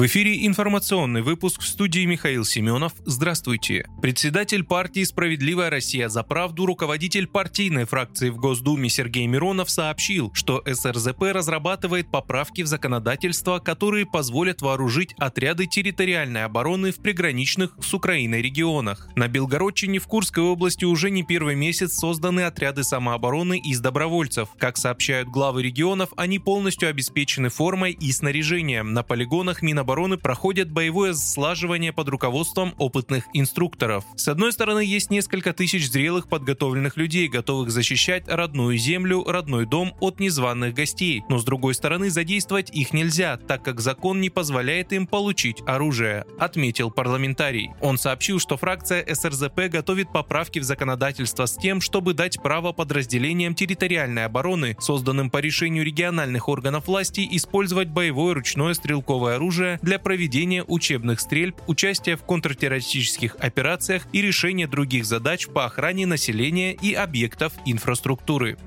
В эфире информационный выпуск в студии Михаил Семенов. Здравствуйте. Председатель партии «Справедливая Россия за правду», руководитель партийной фракции в Госдуме Сергей Миронов сообщил, что СРЗП разрабатывает поправки в законодательство, которые позволят вооружить отряды территориальной обороны в приграничных с Украиной регионах. На Белгородчине в Курской области уже не первый месяц созданы отряды самообороны из добровольцев. Как сообщают главы регионов, они полностью обеспечены формой и снаряжением. На полигонах Минобороны обороны проходят боевое слаживание под руководством опытных инструкторов. С одной стороны, есть несколько тысяч зрелых подготовленных людей, готовых защищать родную землю, родной дом от незваных гостей. Но с другой стороны, задействовать их нельзя, так как закон не позволяет им получить оружие, отметил парламентарий. Он сообщил, что фракция СРЗП готовит поправки в законодательство с тем, чтобы дать право подразделениям территориальной обороны, созданным по решению региональных органов власти, использовать боевое ручное стрелковое оружие для проведения учебных стрельб, участия в контртеррористических операциях и решения других задач по охране населения и объектов инфраструктуры.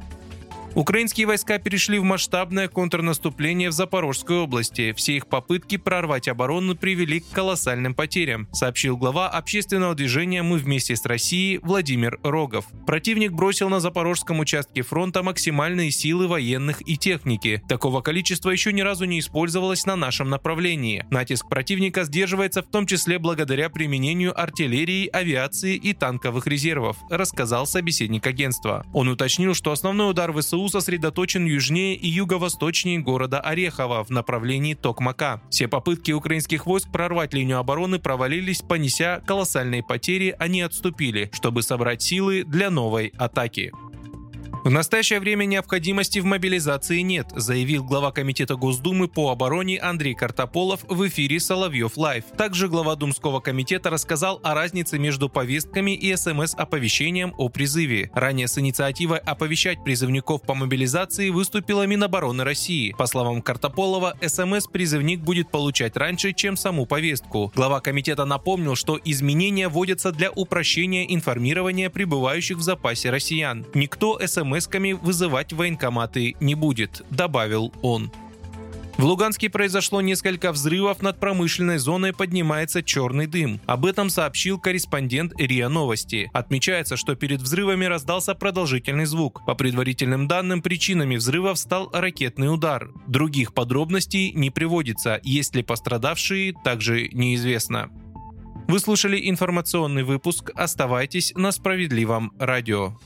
Украинские войска перешли в масштабное контрнаступление в Запорожской области. Все их попытки прорвать оборону привели к колоссальным потерям, сообщил глава общественного движения «Мы вместе с Россией» Владимир Рогов. Противник бросил на запорожском участке фронта максимальные силы военных и техники. Такого количества еще ни разу не использовалось на нашем направлении. Натиск противника сдерживается в том числе благодаря применению артиллерии, авиации и танковых резервов, рассказал собеседник агентства. Он уточнил, что основной удар ВСУ ВСУ сосредоточен южнее и юго-восточнее города Орехово в направлении Токмака. Все попытки украинских войск прорвать линию обороны провалились, понеся колоссальные потери, они отступили, чтобы собрать силы для новой атаки. В настоящее время необходимости в мобилизации нет, заявил глава Комитета Госдумы по обороне Андрей Картополов в эфире Соловьев Лайв. Также глава Думского комитета рассказал о разнице между повестками и СМС-оповещением о призыве. Ранее с инициативой оповещать призывников по мобилизации выступила Минобороны России. По словам Картополова, СМС-призывник будет получать раньше, чем саму повестку. Глава комитета напомнил, что изменения вводятся для упрощения информирования прибывающих в запасе россиян. Никто СМС смс-ками вызывать военкоматы не будет, добавил он. В Луганске произошло несколько взрывов, над промышленной зоной поднимается черный дым. Об этом сообщил корреспондент РИА Новости. Отмечается, что перед взрывами раздался продолжительный звук. По предварительным данным, причинами взрывов стал ракетный удар. Других подробностей не приводится, есть ли пострадавшие, также неизвестно. Вы слушали информационный выпуск. Оставайтесь на справедливом радио.